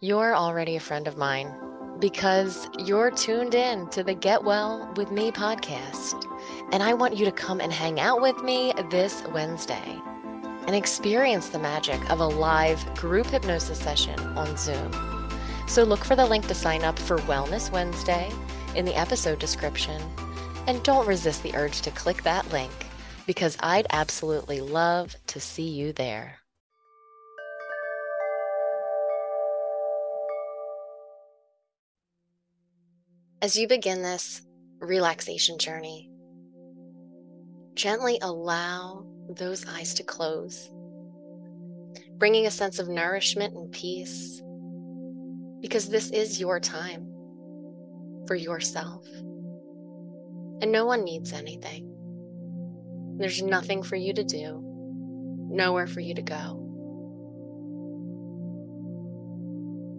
You're already a friend of mine because you're tuned in to the Get Well with Me podcast. And I want you to come and hang out with me this Wednesday and experience the magic of a live group hypnosis session on Zoom. So look for the link to sign up for Wellness Wednesday in the episode description. And don't resist the urge to click that link because I'd absolutely love to see you there. As you begin this relaxation journey, gently allow those eyes to close, bringing a sense of nourishment and peace, because this is your time for yourself. And no one needs anything. There's nothing for you to do, nowhere for you to go.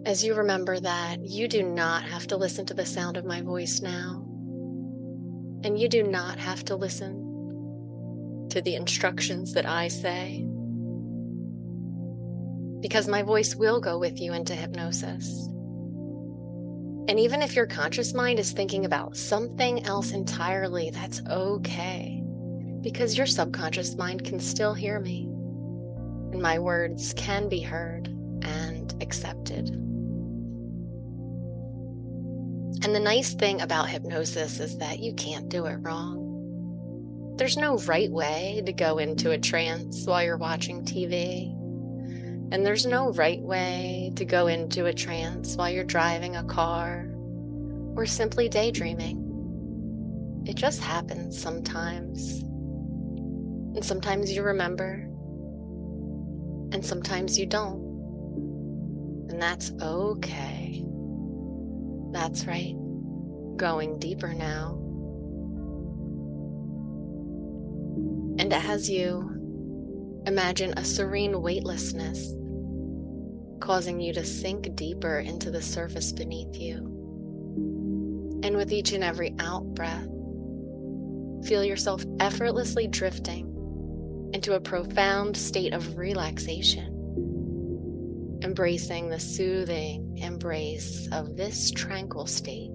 As you remember that you do not have to listen to the sound of my voice now, and you do not have to listen to the instructions that I say, because my voice will go with you into hypnosis. And even if your conscious mind is thinking about something else entirely, that's okay because your subconscious mind can still hear me, and my words can be heard and accepted. And the nice thing about hypnosis is that you can't do it wrong. There's no right way to go into a trance while you're watching TV. And there's no right way to go into a trance while you're driving a car or simply daydreaming. It just happens sometimes. And sometimes you remember, and sometimes you don't. And that's okay. That's right. Going deeper now. And as you imagine a serene weightlessness causing you to sink deeper into the surface beneath you. And with each and every out breath, feel yourself effortlessly drifting into a profound state of relaxation, embracing the soothing embrace of this tranquil state.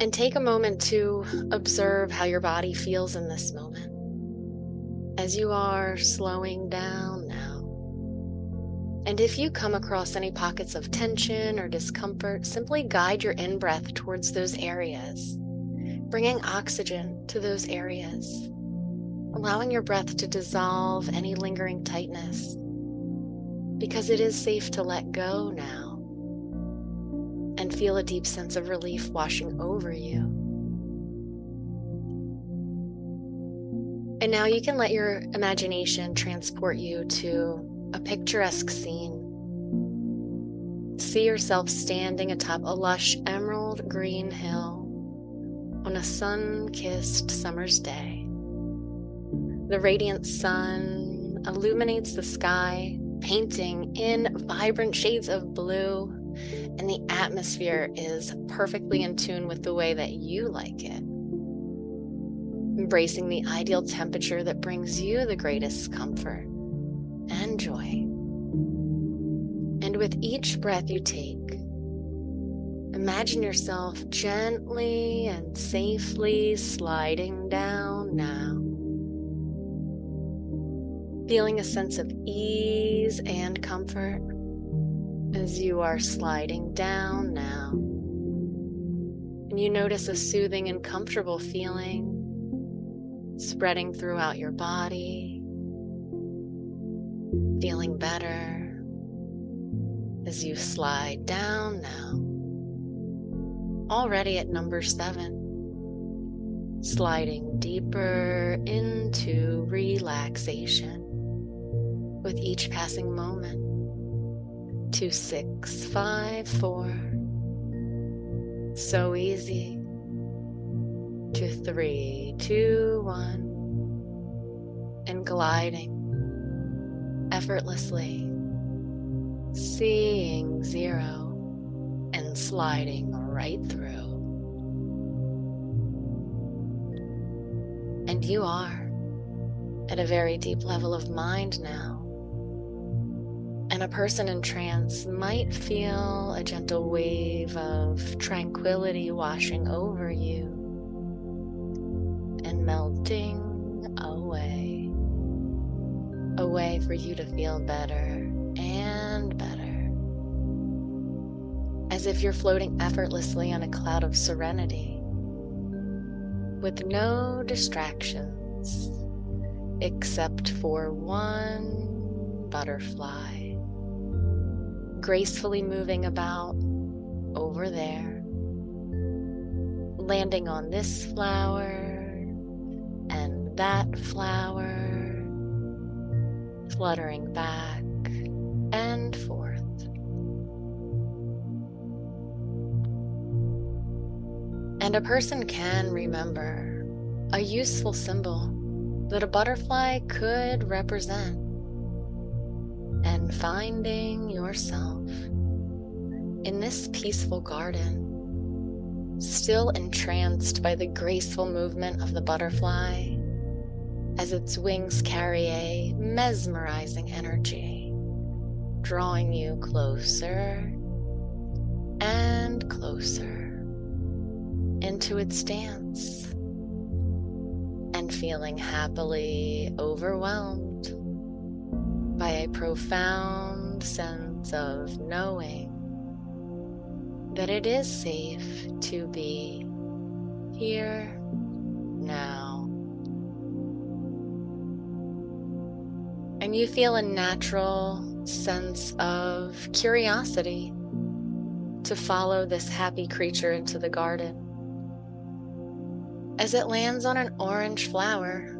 And take a moment to observe how your body feels in this moment as you are slowing down now. And if you come across any pockets of tension or discomfort, simply guide your in breath towards those areas, bringing oxygen to those areas allowing your breath to dissolve any lingering tightness because it is safe to let go now and feel a deep sense of relief washing over you. And now you can let your imagination transport you to a picturesque scene. See yourself standing atop a lush emerald green hill on a sun kissed summer's day. The radiant sun illuminates the sky, painting in vibrant shades of blue, and the atmosphere is perfectly in tune with the way that you like it. Embracing the ideal temperature that brings you the greatest comfort and joy. And with each breath you take, imagine yourself gently and safely sliding down now feeling a sense of ease and comfort as you are sliding down now. And you notice a soothing and comfortable feeling spreading throughout your body, feeling better as you slide down now. Already at number seven sliding deeper into relaxation with each passing moment. Two, six, five, four. So easy. Two, three, two, one. And gliding effortlessly, seeing zero and sliding right through. And you are at a very deep level of mind now a person in trance might feel a gentle wave of tranquility washing over you and melting away. A way for you to feel better and better. As if you're floating effortlessly on a cloud of serenity with no distractions except for one butterfly gracefully moving about over there, landing on this flower and that flower, fluttering back and forth. And a person can remember a useful symbol that a butterfly could represent and finding yourself in this peaceful garden, still entranced by the graceful movement of the butterfly as its wings carry a mesmerizing energy, drawing you closer and closer into its dance and feeling happily overwhelmed by a profound sense of knowing that it is safe to be here now. And you feel a natural sense of curiosity to follow this happy creature into the garden. As it lands on an orange flower,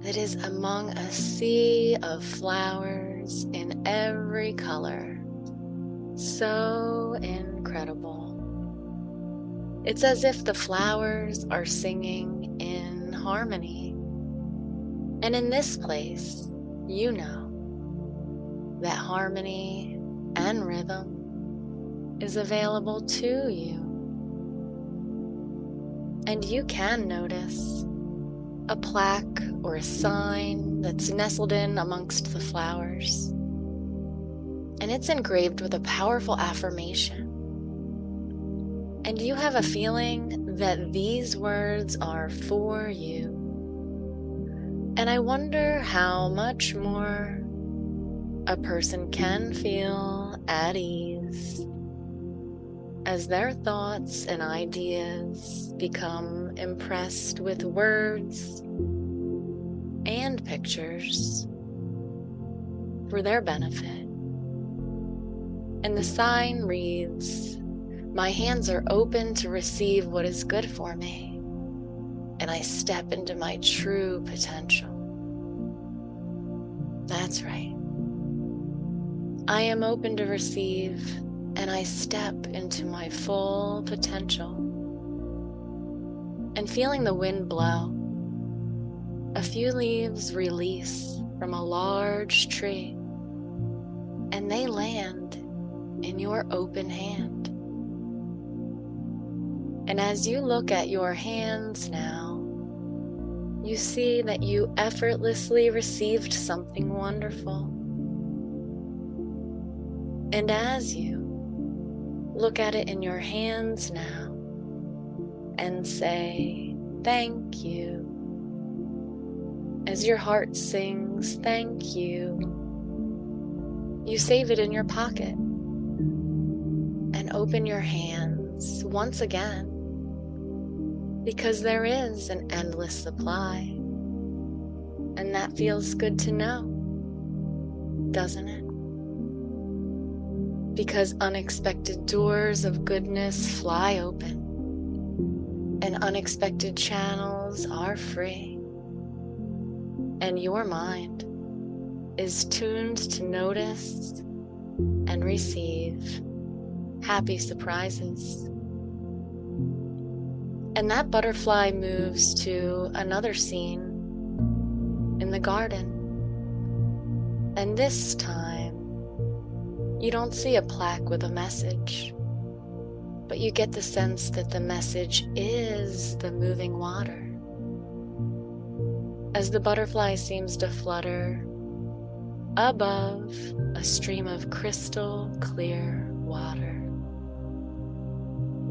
that is among a sea of flowers in every color. So incredible. It's as if the flowers are singing in harmony. And in this place, you know that harmony and rhythm is available to you. And you can notice a plaque or a sign that's nestled in amongst the flowers. And it's engraved with a powerful affirmation. And you have a feeling that these words are for you. And I wonder how much more a person can feel at ease as their thoughts and ideas become impressed with words and pictures for their benefit. And the sign reads My hands are open to receive what is good for me, and I step into my true potential. That's right. I am open to receive and I step into my full potential. And feeling the wind blow, a few leaves release from a large tree and they land in your open hand. And as you look at your hands now, you see that you effortlessly received something wonderful. And as you Look at it in your hands now and say, Thank you. As your heart sings, Thank you, you save it in your pocket and open your hands once again because there is an endless supply. And that feels good to know, doesn't it? because unexpected doors of goodness fly open and unexpected channels are free. And your mind is tuned to notice and receive happy surprises. And that butterfly moves to another scene in the garden. And this time, you don't see a plaque with a message, but you get the sense that the message is the moving water. As the butterfly seems to flutter above a stream of crystal clear water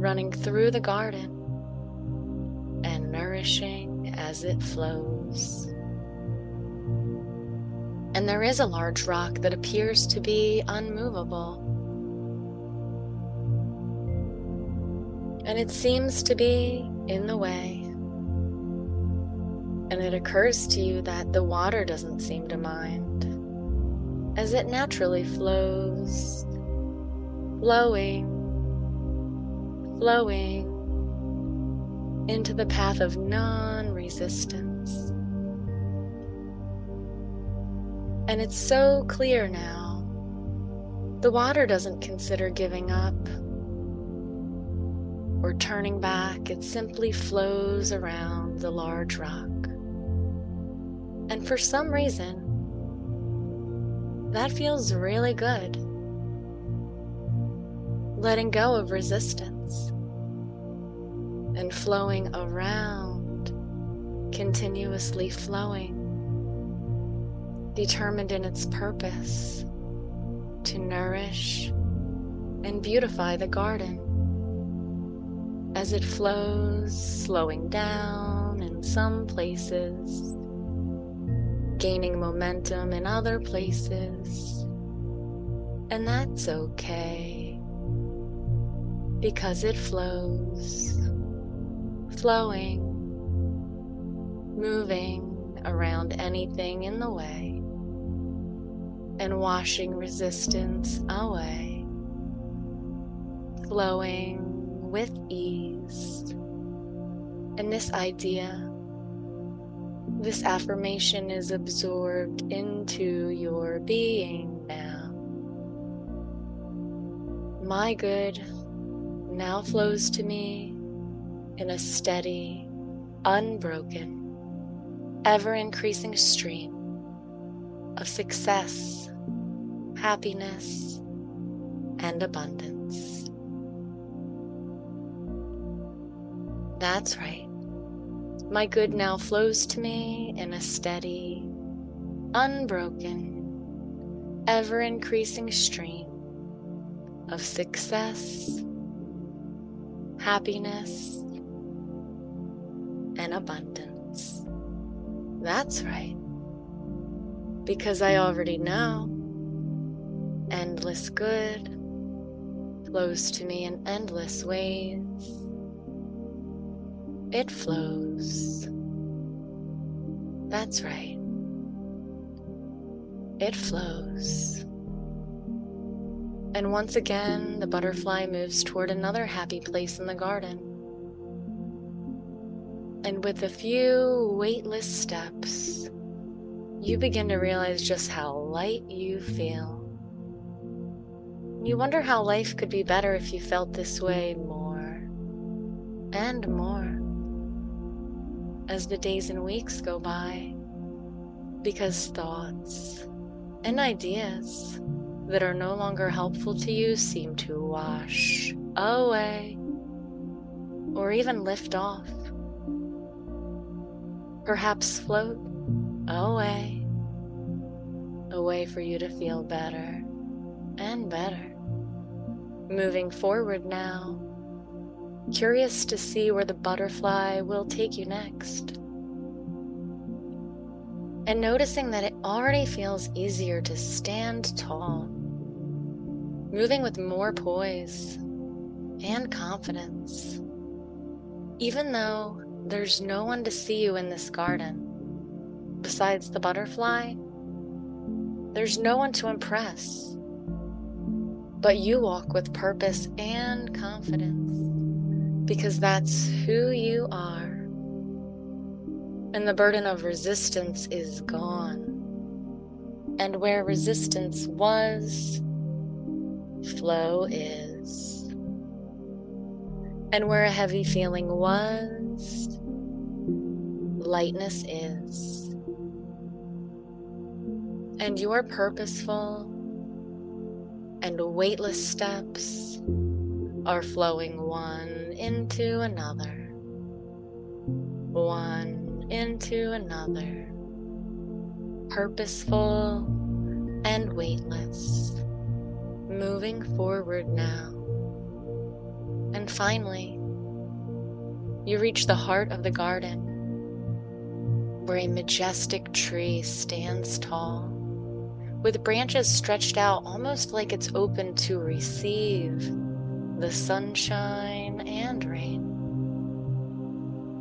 running through the garden and nourishing as it flows. And there is a large rock that appears to be unmovable. And it seems to be in the way. And it occurs to you that the water doesn't seem to mind as it naturally flows, flowing, flowing into the path of non resistance. And it's so clear now. The water doesn't consider giving up or turning back, it simply flows around the large rock. And for some reason, that feels really good. Letting go of resistance and flowing around, continuously flowing, determined in its purpose to nourish and beautify the garden as it flows, slowing down in some places, gaining momentum in other places. And that's okay because it flows, flowing, moving around anything in the way, and washing resistance away, flowing with ease. And this idea, this affirmation is absorbed into your being now. My good now flows to me in a steady, unbroken, ever increasing stream of success, happiness, and abundance. That's right. My good now flows to me in a steady, unbroken, ever increasing stream of success, happiness, and abundance. That's right. Because I already know endless good flows to me in endless ways it flows. That's right. It flows. And once again, the butterfly moves toward another happy place in the garden. And with a few weightless steps, you begin to realize just how light you feel. You wonder how life could be better if you felt this way more and more as the days and weeks go by because thoughts and ideas that are no longer helpful to you seem to wash away or even lift off. Perhaps float away, away for you to feel better and better. Moving forward now curious to see where the butterfly will take you next. And noticing that it already feels easier to stand tall, moving with more poise and confidence. Even though there's no one to see you in this garden, besides the butterfly, there's no one to impress. But you walk with purpose and confidence because that's who you are. And the burden of resistance is gone. And where resistance was, flow is. And where a heavy feeling was, lightness is. And your purposeful and weightless steps are flowing one into another, one into another, purposeful and weightless, moving forward now. And finally, you reach the heart of the garden where a majestic tree stands tall, with branches stretched out almost like it's open to receive the sunshine and rain.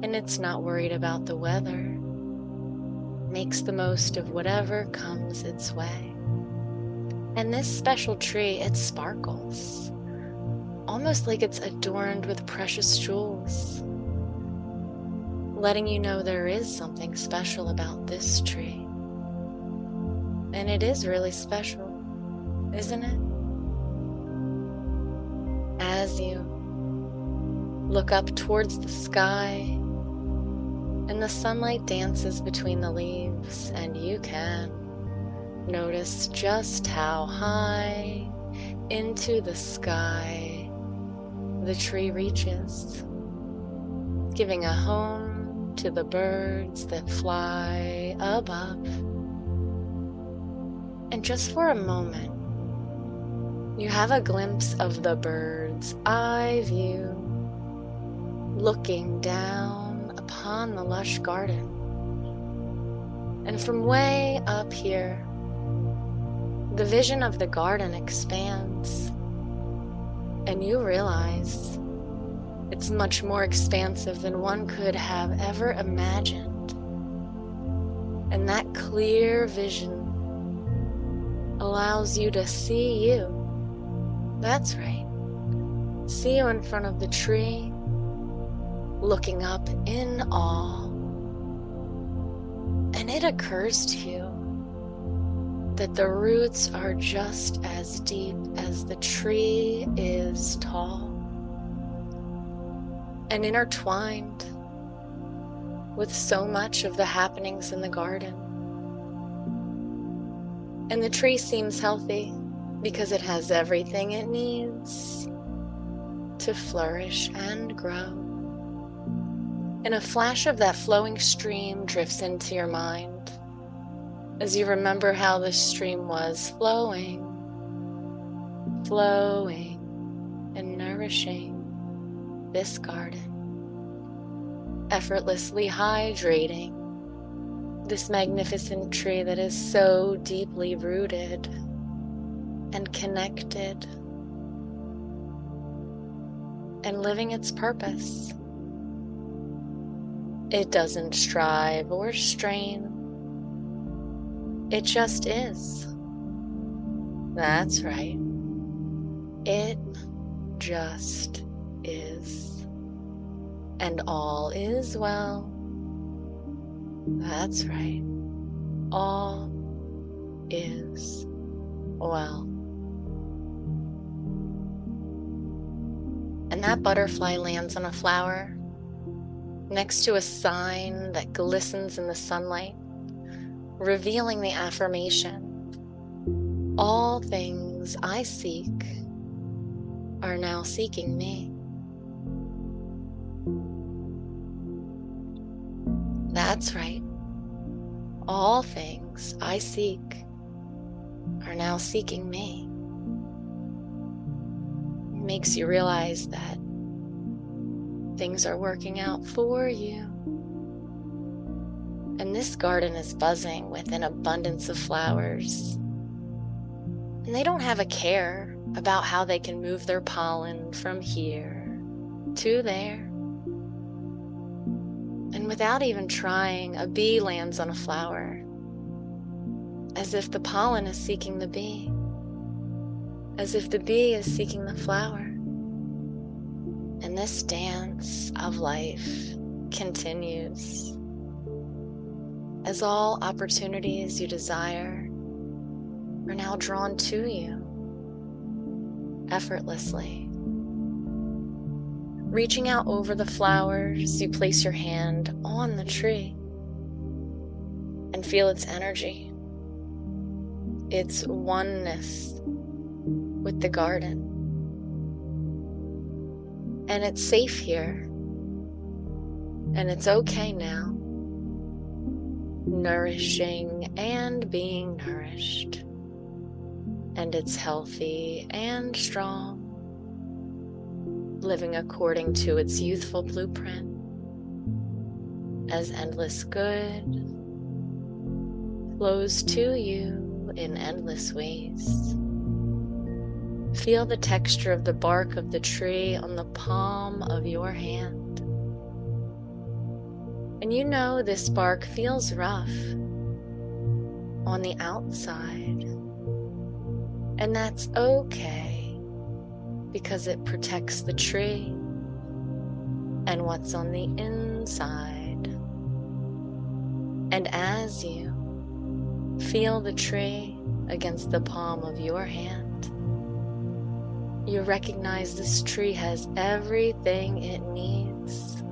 And it's not worried about the weather, makes the most of whatever comes its way. And this special tree, it sparkles, almost like it's adorned with precious jewels letting you know there is something special about this tree. And it is really special, isn't it? As you look up towards the sky and the sunlight dances between the leaves, and you can notice just how high into the sky the tree reaches, giving a home to the birds that fly above. And just for a moment, you have a glimpse of the bird's eye view looking down upon the lush garden. And from way up here, the vision of the garden expands, and you realize it's much more expansive than one could have ever imagined. And that clear vision allows you to see you. That's right. See you in front of the tree, looking up in awe. And it occurs to you that the roots are just as deep as the tree is tall and intertwined with so much of the happenings in the garden. And the tree seems healthy because it has everything it needs to flourish and grow. And a flash of that flowing stream drifts into your mind as you remember how the stream was flowing, flowing, and nourishing this garden, effortlessly hydrating this magnificent tree that is so deeply rooted and connected and living its purpose. It doesn't strive or strain. It just is. That's right. It just is, and all is well. That's right. All is well. And that butterfly lands on a flower next to a sign that glistens in the sunlight, revealing the affirmation All things I seek are now seeking me. That's right. All things I seek are now seeking me. It makes you realize that things are working out for you. And this garden is buzzing with an abundance of flowers. And they don't have a care about how they can move their pollen from here to there. And without even trying, a bee lands on a flower, as if the pollen is seeking the bee, as if the bee is seeking the flower. And this dance of life continues as all opportunities you desire are now drawn to you effortlessly. Reaching out over the flowers, you place your hand on the tree and feel its energy, its oneness with the garden. And it's safe here. And it's okay now. Nourishing and being nourished. and it's healthy and strong, living according to its youthful blueprint as endless good flows to you in endless ways. Feel the texture of the bark of the tree on the palm of your hand. And you know this bark feels rough on the outside. And that's okay because it protects the tree and what's on the inside. And as you feel the tree against the palm of your hand, you recognize this tree has everything it needs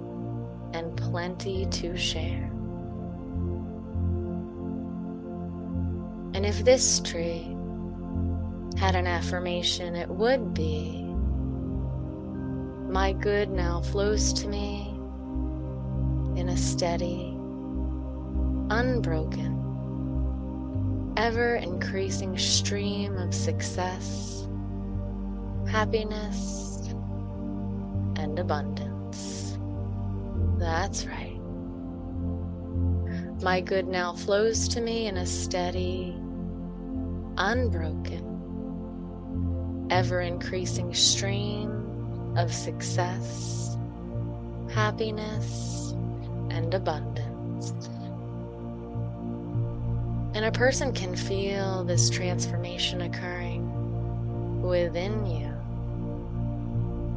and plenty to share. And if this tree had an affirmation, it would be My good now flows to me in a steady, unbroken, ever increasing stream of success, happiness, and abundance. That's right. My good now flows to me in a steady, unbroken, ever increasing stream of success, happiness, and abundance. And a person can feel this transformation occurring within you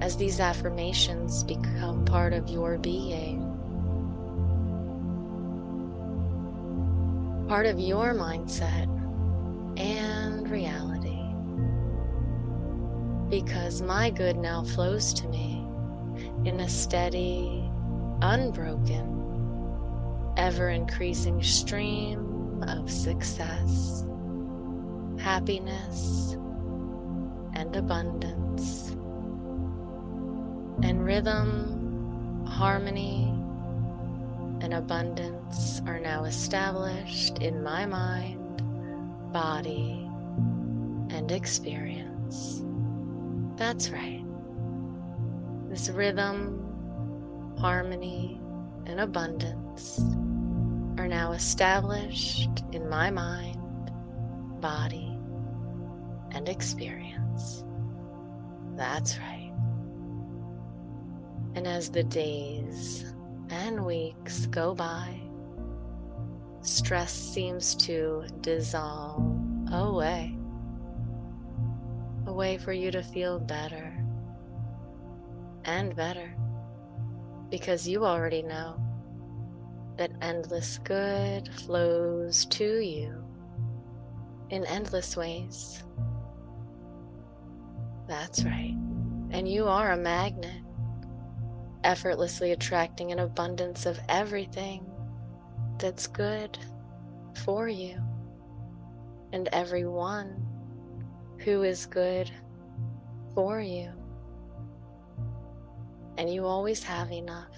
as these affirmations become part of your being. Part of your mindset and reality. Because my good now flows to me in a steady, unbroken, ever increasing stream of success, happiness, and abundance. And rhythm, harmony, and abundance are now established in my mind body, and experience. That's right. This rhythm, harmony, and abundance are now established in my mind, body, and experience. That's right. And as the days and weeks go by, stress seems to dissolve away. A way for you to feel better and better because you already know that endless good flows to you in endless ways. That's right. And you are a magnet, effortlessly attracting an abundance of everything that's good for you and everyone who is good for you. And you always have enough.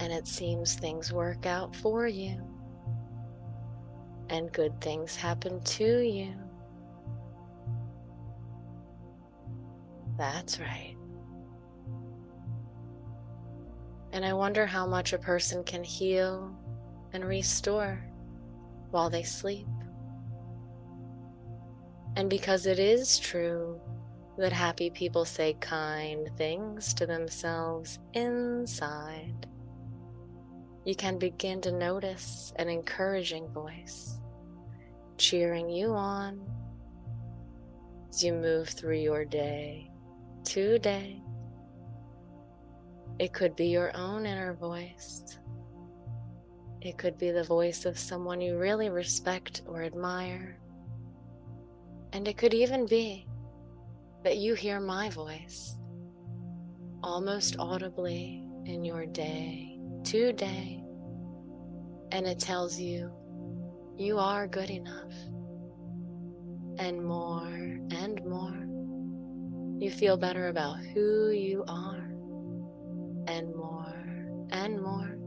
And it seems things work out for you. And good things happen to you. That's right. And I wonder how much a person can heal and restore while they sleep. And because it is true that happy people say kind things to themselves inside, you can begin to notice an encouraging voice cheering you on as you move through your day today it could be your own inner voice. It could be the voice of someone you really respect or admire. And it could even be that you hear my voice almost audibly in your day today, and it tells you you are good enough, and more and more. You feel better about who you are and more and more,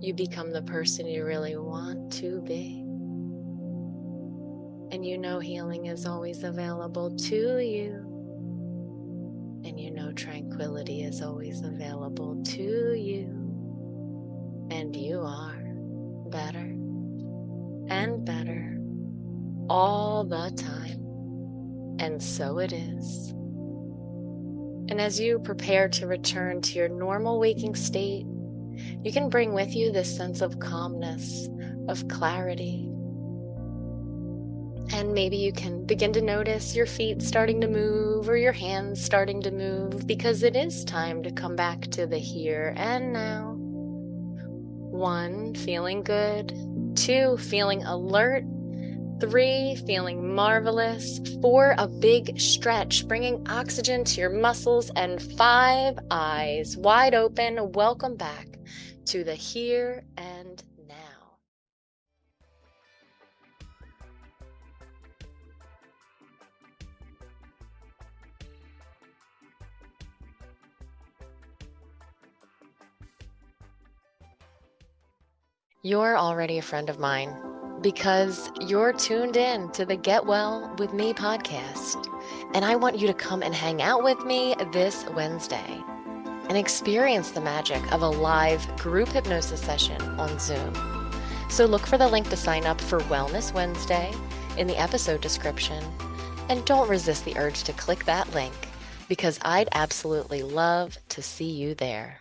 you become the person you really want to be. And you know healing is always available to you. And you know tranquility is always available to you. And you are better and better all the time. And so it is. And as you prepare to return to your normal waking state, you can bring with you this sense of calmness, of clarity. And maybe you can begin to notice your feet starting to move or your hands starting to move because it is time to come back to the here and now. One, feeling good. Two, feeling alert Three, feeling marvelous. Four, a big stretch, bringing oxygen to your muscles. And five, eyes wide open. Welcome back to the here and You're already a friend of mine because you're tuned in to the Get Well with Me podcast. And I want you to come and hang out with me this Wednesday and experience the magic of a live group hypnosis session on Zoom. So look for the link to sign up for Wellness Wednesday in the episode description. And don't resist the urge to click that link because I'd absolutely love to see you there.